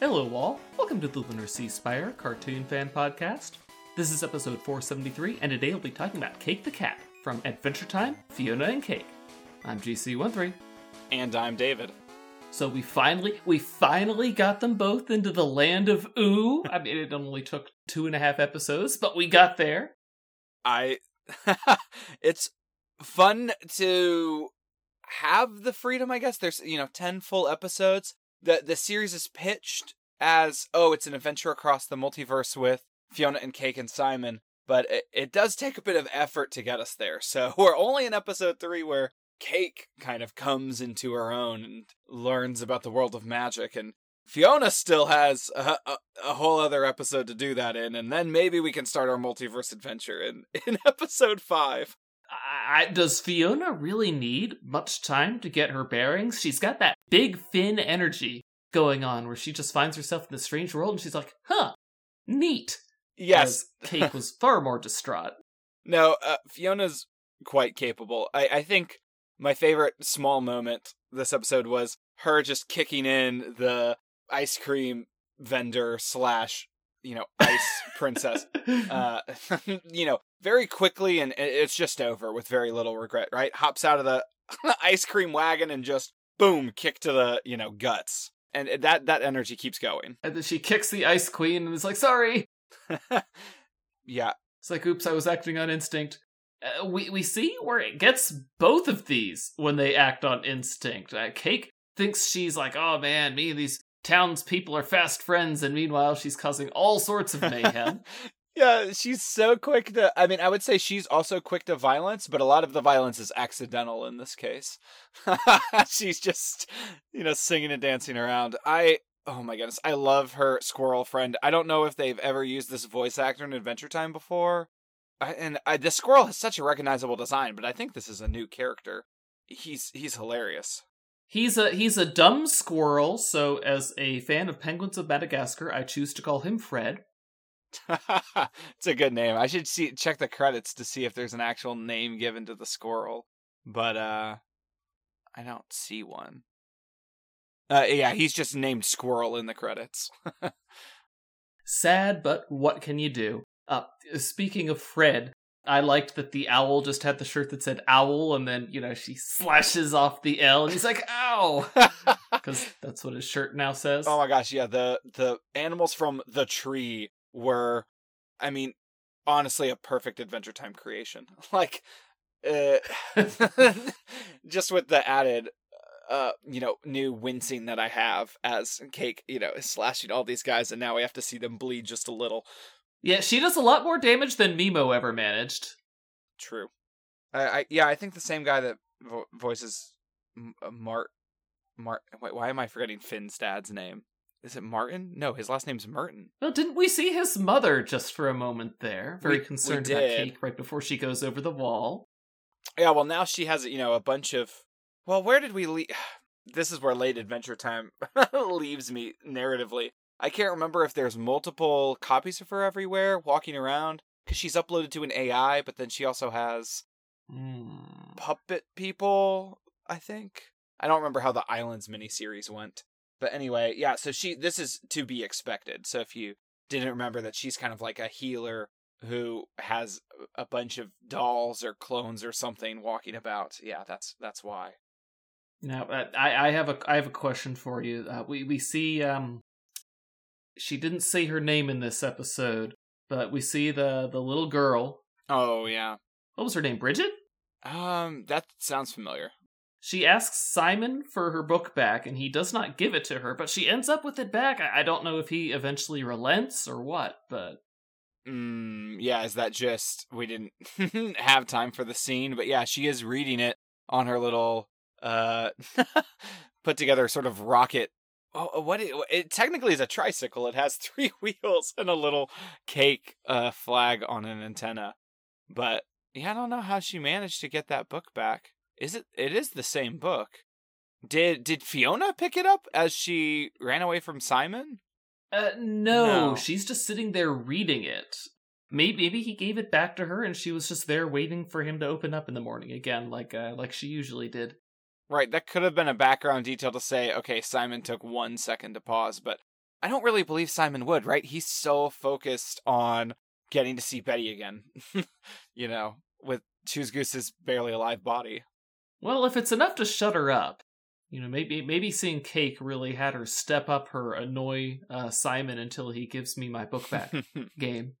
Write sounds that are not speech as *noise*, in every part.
Hello, all. Welcome to the Lunar Sea Spire Cartoon Fan Podcast. This is episode 473, and today we'll be talking about Cake the Cat from Adventure Time, Fionna and Cake. I'm GC13. And I'm David. So we finally, we finally got them both into the land of Ooo. I mean, it only took two and a half episodes, but we got there. I, *laughs* it's fun to have the freedom. I guess there's you know ten full episodes. The The series is pitched as oh, it's an adventure across the multiverse with Fionna and Cake and Simon, but it, it does take a bit of effort to get us there. So *laughs* we're only in episode three where Cake kind of comes into her own and learns about the world of magic, and Fionna still has a, a, a, whole other episode to do that in, and then maybe we can start our multiverse adventure in, *laughs* in episode five. I, does Fionna really need much time to get her bearings? She's got that big Finn energy going on where she just finds herself in this strange world and she's like, huh, neat. Yes. Cake was *laughs* far more distraught. No, uh, Fionna's quite capable. I, I think my favorite small moment this episode was her just kicking in the ice cream vendor slash you know ice princess uh *laughs* you know very quickly and it's just over with very little regret right? Hops out of the *laughs* ice cream wagon and just boom kick to the you know guts. And that that energy keeps going. And then she kicks the ice queen and is like sorry. *laughs* Yeah. It's like oops i was acting on instinct. Uh, we we see where it gets both of these when they act on instinct. Uh, Cake thinks she's like, oh man, me and these townspeople are fast friends, and meanwhile she's causing all sorts of mayhem. *laughs* yeah, she's so quick to. I mean, I would say she's also quick to violence, but a lot of the violence is accidental in this case. *laughs* she's just, you know, singing and dancing around. I. Oh my goodness, I love her squirrel friend. I don't know if they've ever used this voice actor in Adventure Time before, and I, the squirrel has such a recognizable design, but I think this is a new character. He's he's hilarious. He's a he's a dumb squirrel, so as a fan of Penguins of Madagascar, I choose to call him Fred. *laughs* it's a good name. I should see check the credits to see if there's an actual name given to the squirrel, but uh I don't see one. Uh yeah, he's just named Squirrel in the credits. *laughs* Sad, but what can you do? Uh, speaking of Fred, I liked that the owl just had the shirt that said owl, and then, you know, she slashes off the L, and he's like, ow! *laughs* Because that's what his shirt now says. Oh my gosh, yeah, the, the animals from the tree were, I mean, honestly, a perfect Adventure Time creation. *laughs* Like, uh, *laughs* just with the added uh you know new wincing that i have as cake you know is slashing all these guys and now we have to see them bleed just a little yeah, she does a lot more damage than Mimo ever managed. True. I, I yeah, I think the same guy that vo- voices uh, Mart Mart. Wait, why am I forgetting Finn's dad's name? Is it Martin? No, his last name's Merton. Well, didn't we see his mother just for a moment there? Very we, concerned we about Cake right before she goes over the wall. Yeah, well, now she has you know a bunch of. Well, where did we leave? *sighs* This is where late Adventure Time *laughs* leaves me narratively. I can't remember if there's multiple copies of her everywhere walking around because she's uploaded to an AI, but then she also has mm. puppet people. I think I don't remember how the Islands miniseries went, but anyway, yeah. So she this is to be expected. So if you didn't remember that she's kind of like a healer who has a bunch of dolls or clones or something walking about, yeah, that's that's why. Now, uh, I I have a I have a question for you. Uh, we we see um she didn't say her name in this episode, but we see the the little girl. Oh yeah. What was her name? Bridget? Um, that sounds familiar. She asks Simon for her book back, and he does not give it to her, but she ends up with it back. I, I don't know if he eventually relents or what, but. Mm, yeah, is that just we didn't *laughs* have time for the scene? But yeah, she is reading it on her little uh *laughs* put together sort of rocket Oh, uh, what it, it technically is a tricycle. It has *laughs* three wheels and a little cake uh, flag on an antenna. But yeah, I don't know how she managed to get that book back. Is it? It is the same book. Did did Fionna pick it up as she ran away from Simon? Uh, no, no. she's just sitting there reading it. Maybe maybe he gave it back to her, and she was just there waiting for him to open up in the morning again, like uh, like she usually did. Right, that could have been a background detail to say, okay, Simon took one second to pause, but I don't really believe Simon would, right? He's so focused on getting to see Betty again, *laughs* you know, with Choose Goose's barely alive body. Well, if it's enough to shut her up, you know, maybe maybe seeing Cake really had her step up her annoy uh, Simon until he gives me my book back *laughs* game.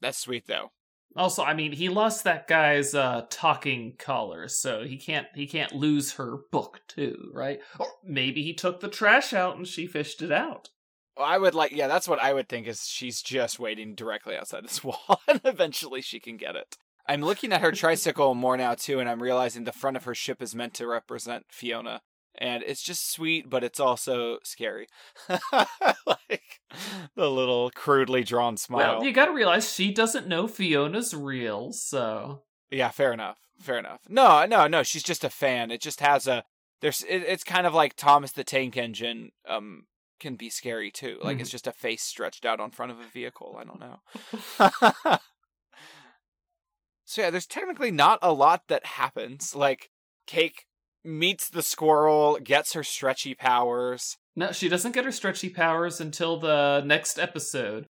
That's sweet though. Also, I mean, he lost that guy's uh, talking collar, so he can't he can't lose her book too, right? Or maybe he took the trash out and she fished it out. I would like, yeah, that's what I would think is she's just waiting directly outside this *laughs* wall, and eventually she can get it. I'm looking at her tricycle more now too, and I'm realizing the front of her ship is meant to represent Fionna, and it's just sweet, but it's also scary. *laughs* like *laughs* the little crudely drawn smile. Well, you got to realize she doesn't know Fionna's real, so yeah, fair enough. Fair enough. No, no, no. She's just a fan. It just has a there's. It, it's kind of like Thomas the Tank Engine. Um, can be scary too. Like mm-hmm. it's just a face stretched out on front of a vehicle. I don't know. *laughs* *laughs* so yeah, there's technically not a lot that happens. Like Cake meets the squirrel, gets her stretchy powers. No, she doesn't get her stretchy powers until the next episode.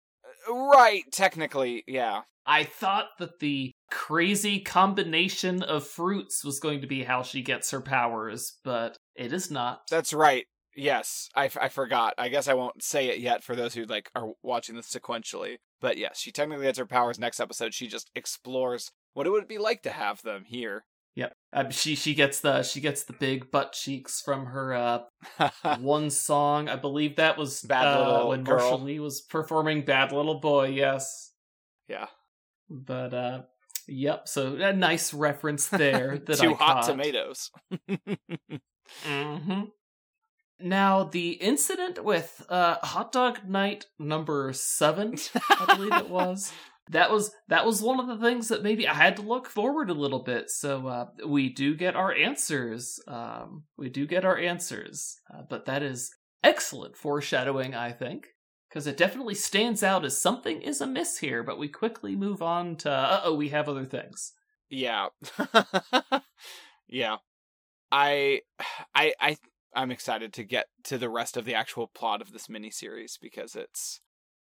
Right, technically, yeah. I thought that the crazy combination of fruits was going to be how she gets her powers, but it is not. That's right. Yes, I, f- I forgot. I guess I won't say it yet for those who like are watching this sequentially. But yes, she technically gets her powers next episode. She just explores what it would be like to have them here. Yep. Um, she she gets the she gets the big butt cheeks from her uh *laughs* one song. I believe that was Bad uh, Little when Girl. Marshall Lee was performing Bad Little Boy. Yes. Yeah. But uh, yep. So a nice reference *laughs* there. That Two I hot caught. tomatoes. *laughs* hmm Now the incident with uh, hot dog knight number seven, I believe it was. That was that was one of the things that maybe I had to look forward a little bit. So uh, we do get our answers. Um, we do get our answers, uh, but that is excellent foreshadowing, I think, because it definitely stands out as something is amiss here. But we quickly move on to uh oh, we have other things. Yeah. *laughs* yeah. I I I I'm excited to get to the rest of the actual plot of this miniseries because it's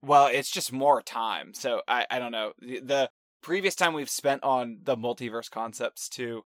well, it's just more time. So I I don't know. The, the previous time we've spent on the multiverse concepts too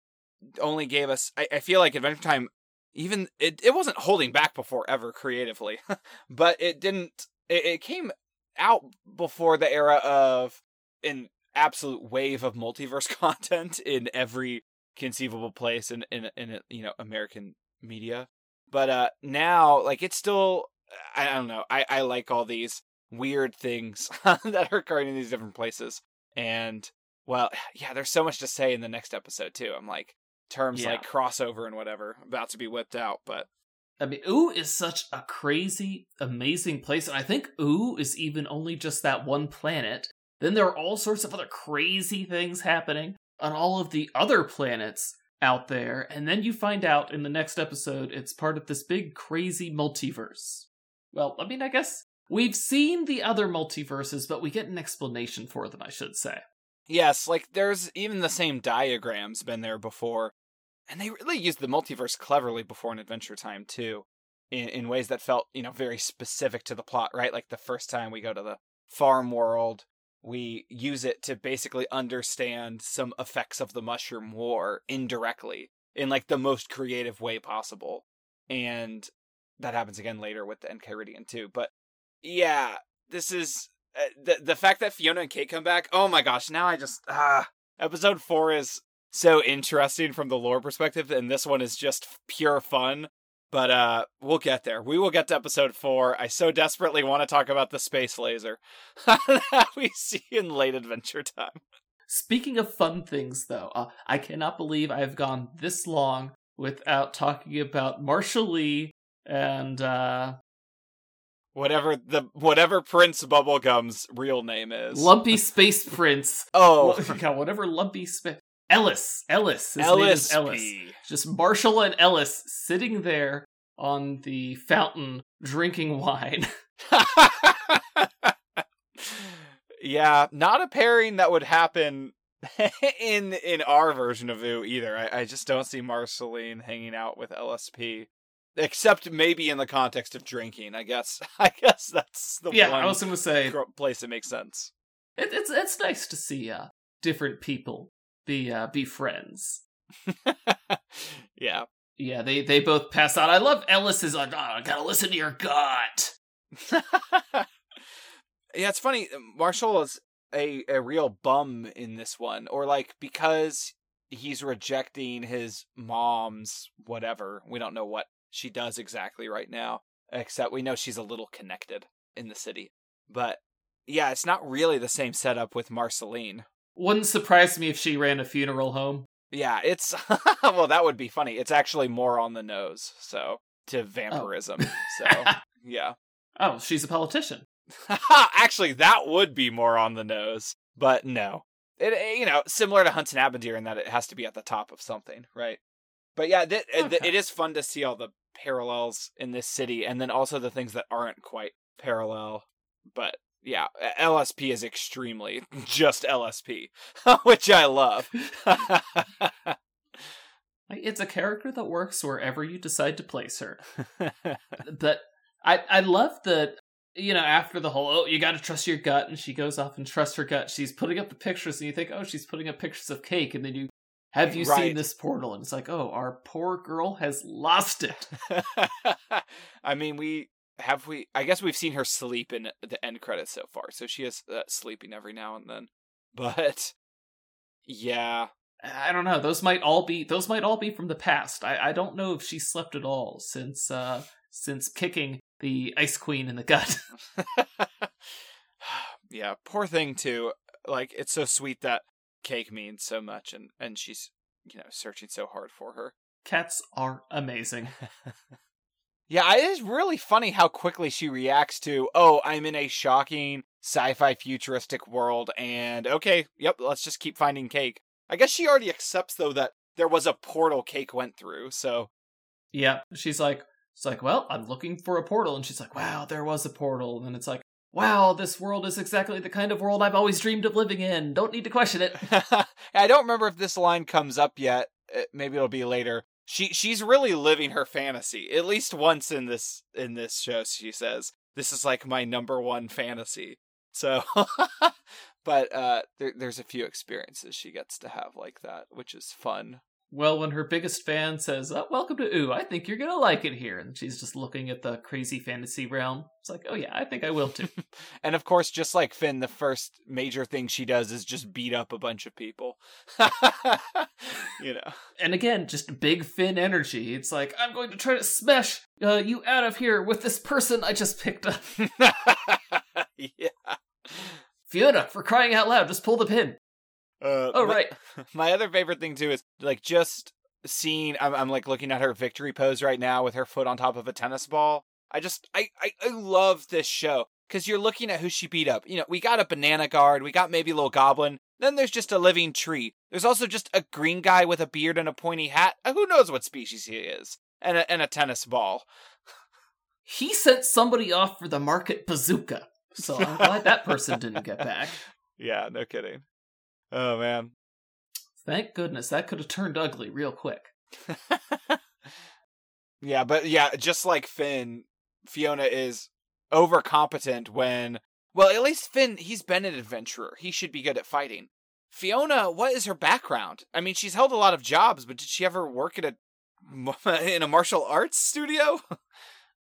only gave us I, I feel like Adventure Time even it, it wasn't holding back before ever creatively. *laughs* but it didn't it, it came out before the era of an absolute wave of multiverse *laughs* content in every conceivable place in in in you know American media. But uh now like it's still I don't know. I I like all these weird things *laughs* that are occurring in these different places. And well, *sighs* yeah, there's so much to say in the next episode too. I'm like terms Yeah. like crossover and whatever about to be whipped out, but I mean, Ooo is such a crazy, amazing place, and I think Ooo is even only just that one planet. Then there are all sorts of other crazy things happening on all of the other planets out there, and then you find out in the next episode it's part of this big crazy multiverse. Well, I mean, I guess we've seen the other multiverses, but we get an explanation for them, I should say. Yes, like there's even the same diagrams been there before. And they really used the multiverse cleverly before in Adventure Time too. In in ways that felt, you know, very specific to the plot, right? Like the first time we go to the farm world, we use it to basically understand some effects of the mushroom war indirectly in like the most creative way possible. And that happens again later with the Enchiridion too. But yeah, this is uh, the the fact that Fionna and Cake come back. Oh my gosh! Now I just ah, episode four is so interesting from the lore perspective, and this one is just pure fun. But uh, we'll get there. We will get to episode four. I so desperately want to talk about the space laser *laughs* that we see in late Adventure Time. Speaking of fun things, though, uh, I cannot believe I've gone this long without talking about Marshall Lee and uh, Whatever the whatever Prince Bubblegum's real name is. Lumpy Space Prince. *laughs* oh, God, *laughs* whatever Lumpy Space. Ellis. Ellis. His name is Ellis. LSP. Just Marshall and Ellis sitting there on the fountain drinking wine. *laughs* yeah, not a pairing that would happen in in our version of Ooo either. I, I just don't see Marceline hanging out with LSP. Except maybe in the context of drinking. I guess. *laughs* I guess that's the yeah, I was gonna say place that makes sense. it, it's it's nice to see uh different people be uh be friends. *laughs* yeah. Yeah, they they both pass out. I love Ellis's like, oh, I gotta listen to your gut. *laughs* yeah, it's funny. Marshall is a a real bum in this one, or like because he's rejecting his mom's whatever. We don't know what she does exactly right now, except we know she's a little connected in the city. But yeah, it's not really the same setup with Marceline. Wouldn't surprise me if she ran a funeral home. Yeah, it's *laughs* well, that would be funny. It's actually more on the nose, so to oh. vampirism. So *laughs* yeah. Oh, she's a politician. *laughs* Actually, that would be more on the nose, but no. It eh, you know similar to Hunson Abadeer in that it has to be at the top of something, right? But yeah, th- it, Okay. it is fun to see all the parallels in this city, and then also the things that aren't quite parallel. But yeah, LSP is extremely *laughs* just LSP, *laughs* which I love. *laughs* It's a character that works wherever you decide to place her. But I I love that you know after the whole oh you got to trust your gut and she goes off and trusts her gut. She's putting up the pictures and you think oh she's putting up pictures of cake and then you have you seen this portal and it's like oh our poor girl has lost it. *laughs* I mean, we have we. I guess we've seen her sleep in the end credits so far, so she is uh, sleeping every now and then. *laughs* But yeah, I don't know. Those might all be those might all be from the past. I, I don't know if she slept at all since uh since kicking the ice queen in the gut. *laughs* yeah, poor thing too. Like it's so sweet that cake means so much, and and she's you know searching so hard for her. Cats are amazing. *laughs* Yeah, it is really funny how quickly she reacts to, oh, I'm in a shocking sci fi futuristic world, and okay, yep, let's just keep finding cake. I guess she already accepts, though, that there was a portal cake went through, so. Yeah, she's like, it's like, well, I'm looking for a portal, and she's like, wow, there was a portal, and then it's like, wow, this world is exactly the kind of world I've always dreamed of living in. Don't need to question it. *laughs* I don't remember if this line comes up yet. Uh, Maybe it'll be later. She she's really living her fantasy. At least once in this in this show, she says, "This is like my number one fantasy." So, *laughs* but uh, there, there's a few experiences she gets to have like that, which is fun. Well, when her biggest fan says, oh, "Welcome to Ooo, I think you're gonna like it here," and she's just looking at the crazy fantasy realm, it's like, "Oh yeah, I think I will too." *laughs* And of course, just like Finn, the first major thing she does is just beat up a bunch of people. *laughs* you know. and again, just big Finn energy. It's like, "I'm going to try to smash uh, you out of here with this person I just picked up." *laughs* yeah. Fionna, for crying out loud, just pull the pin. Uh, Oh my- right, *laughs* My other favorite thing too is like just seeing. I'm, I'm like looking at her victory pose right now with her foot on top of a tennis ball. I just I I, I love this show because you're looking at who she beat up. You know, we got a banana guard, we got maybe a little goblin. Then there's just a living tree. There's also just a green guy with a beard and a pointy hat. Uh, Who knows what species he is? And a, and a tennis ball. he sent somebody off for the market bazooka. So I'm glad that person didn't get back. *laughs* Yeah, no kidding. Oh man. Thank goodness that could have turned ugly real quick. *laughs* Yeah, but yeah, just like Finn, Fionna is overcompetent when well, at least Finn, he's been an adventurer. He should be good at fighting. Fionna, what is her background? I mean, she's held a lot of jobs, but did she ever work at a *laughs* in a martial arts studio? *laughs*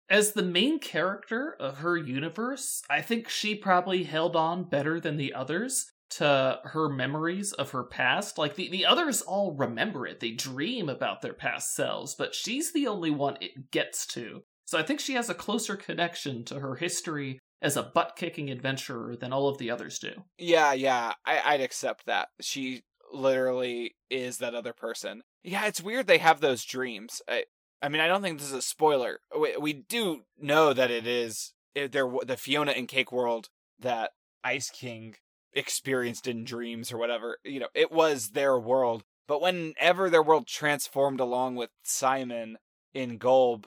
As the main character of her universe, I think she probably held on better than the others to her memories of her past. Like the, the others all remember it. They dream about their past selves, but she's the only one it gets to. So I think she has a closer connection to her history as a butt kicking adventurer than all of the others do. yeah, yeah, I, I'd accept that. She literally is that other person. Yeah, it's weird they have those dreams. I, I mean, I don't think this is a spoiler. We, we do know that it is it, there the Fionna and Cake world that Ice King experienced in dreams or whatever. You know, it was their world. But whenever their world transformed along with Simon in Golb,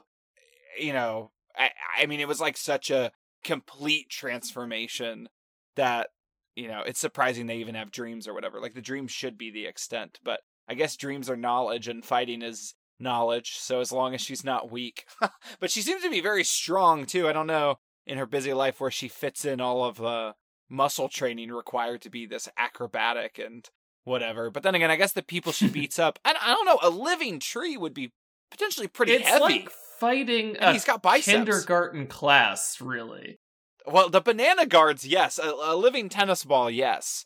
you know, I I mean, it was like such a complete transformation that you know it's surprising they even have dreams or whatever. Like the dreams should be the extent, but I guess dreams are knowledge and fighting is knowledge. So as long as she's not weak, *laughs* but she seems to be very strong too. I don't know in her busy life where she fits in all of the muscle training required to be this acrobatic and whatever. But then again, I guess the people she *laughs* beats up, I, I don't know, a living tree would be potentially pretty it's heavy. like fighting and a he's got biceps. kindergarten class, really. Well, the banana guards, yes. A, a living tennis ball, yes.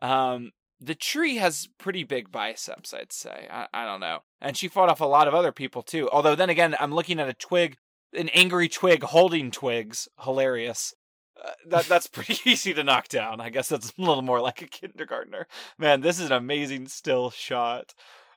Um, the tree has pretty big biceps, I'd say. I, I don't know. And she fought off a lot of other people too. Although then again, I'm looking at a twig, an angry twig holding twigs. Hilarious. That that's pretty *laughs* easy to knock down. I guess that's *laughs* a little more like a kindergartner. Man, this is an amazing still shot.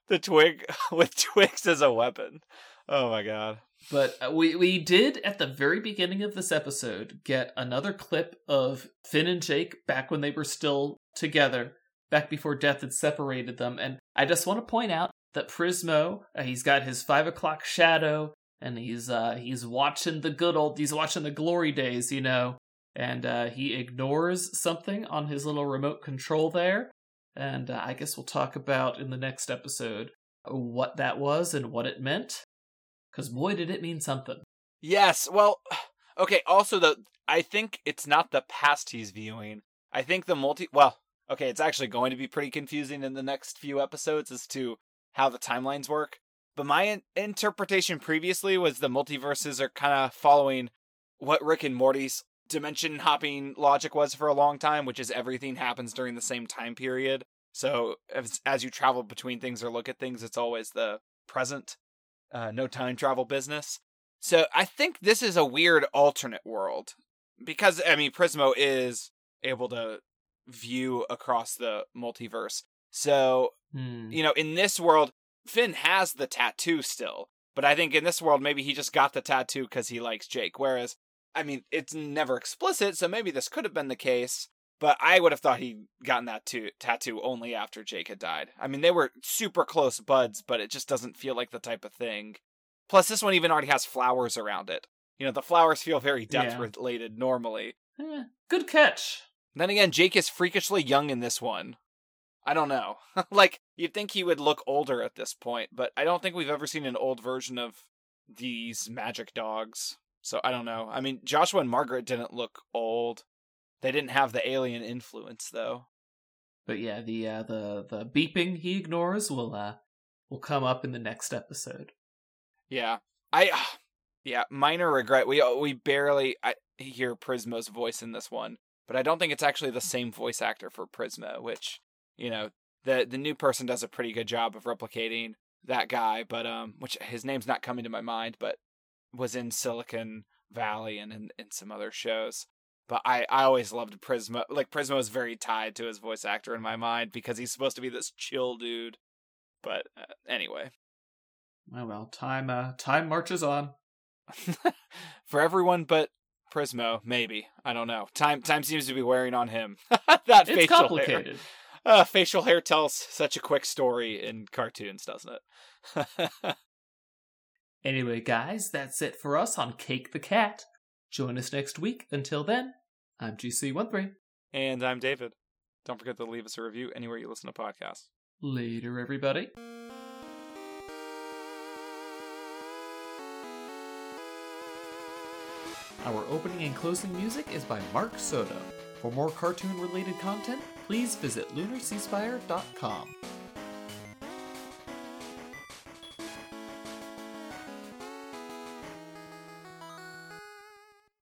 The twig *laughs* with twigs as a weapon. Oh my god. But uh, we we did at the very beginning of this episode get another clip of Finn and Jake back when they were still together, back before death had separated them. And I just want to point out that Prismo, uh, he's got his five o'clock shadow, and he's uh he's watching the good old, he's watching the glory days, you know, and uh, he ignores something on his little remote control there. And uh, I guess we'll talk about in the next episode what that was and what it meant. Because boy, did it mean something. Yes. Well, *sighs* okay. Also, the I think it's not the past he's viewing. I think the multi. Well, okay. It's actually going to be pretty confusing in the next few episodes as to how the timelines work. But my in- interpretation previously was the multiverses are kind of following what Rick and Morty's dimension hopping logic was for a long time, which is everything happens during the same time period. So as, as you travel between things or look at things, it's always the present uh, no time travel business. So I think this is a weird alternate world because I mean Prismo is able to view across the multiverse. So Hmm. you know, in this world, Finn has the tattoo still, but I think in this world maybe he just got the tattoo because he likes Jake. Whereas, I mean, it's never explicit, so maybe this could have been the case. But I would have thought he'd gotten that to- tattoo only after Jake had died. I mean, they were super close buds, but it just doesn't feel like the type of thing. Plus, this one even already has flowers around it. You know, the flowers feel very death Yeah. related normally. Eh, good catch. Then again, Jake is freakishly young in this one. I don't know. *laughs* like, you'd think he would look older at this point, but I don't think we've ever seen an old version of these magic dogs. So I don't know. I mean, Joshua and Margaret didn't look old. They didn't have the alien influence though. But yeah, the uh, the the beeping he ignores will uh will come up in the next episode. Yeah. I *sighs* yeah, minor regret. We we barely I hear Prismo's voice in this one, but I don't think it's actually the same voice actor for Prismo, which, you know, the the new person does a pretty good job of replicating that guy, but um which his name's not coming to my mind, but was in Silicon Valley and in, in some other shows. But I, I always loved Prismo. Like Prismo is very tied to his voice actor in my mind because he's supposed to be this chill dude. But uh, anyway, Oh well, time uh time marches on. *laughs* for everyone but Prismo, maybe. I don't know. Time time seems to be wearing on him. *laughs* that It's facial complicated. hair. Uh, facial hair tells such a quick story in cartoons, doesn't it? *laughs* Anyway, guys, that's it for us on Cake the Cat. Join us next week. Until then, I'm GC13. and I'm David. Don't forget to leave us a review anywhere you listen to podcasts. Later, everybody. Our opening and closing music is by Mark Soto. For more cartoon related content, please visit lunarseaspire.com.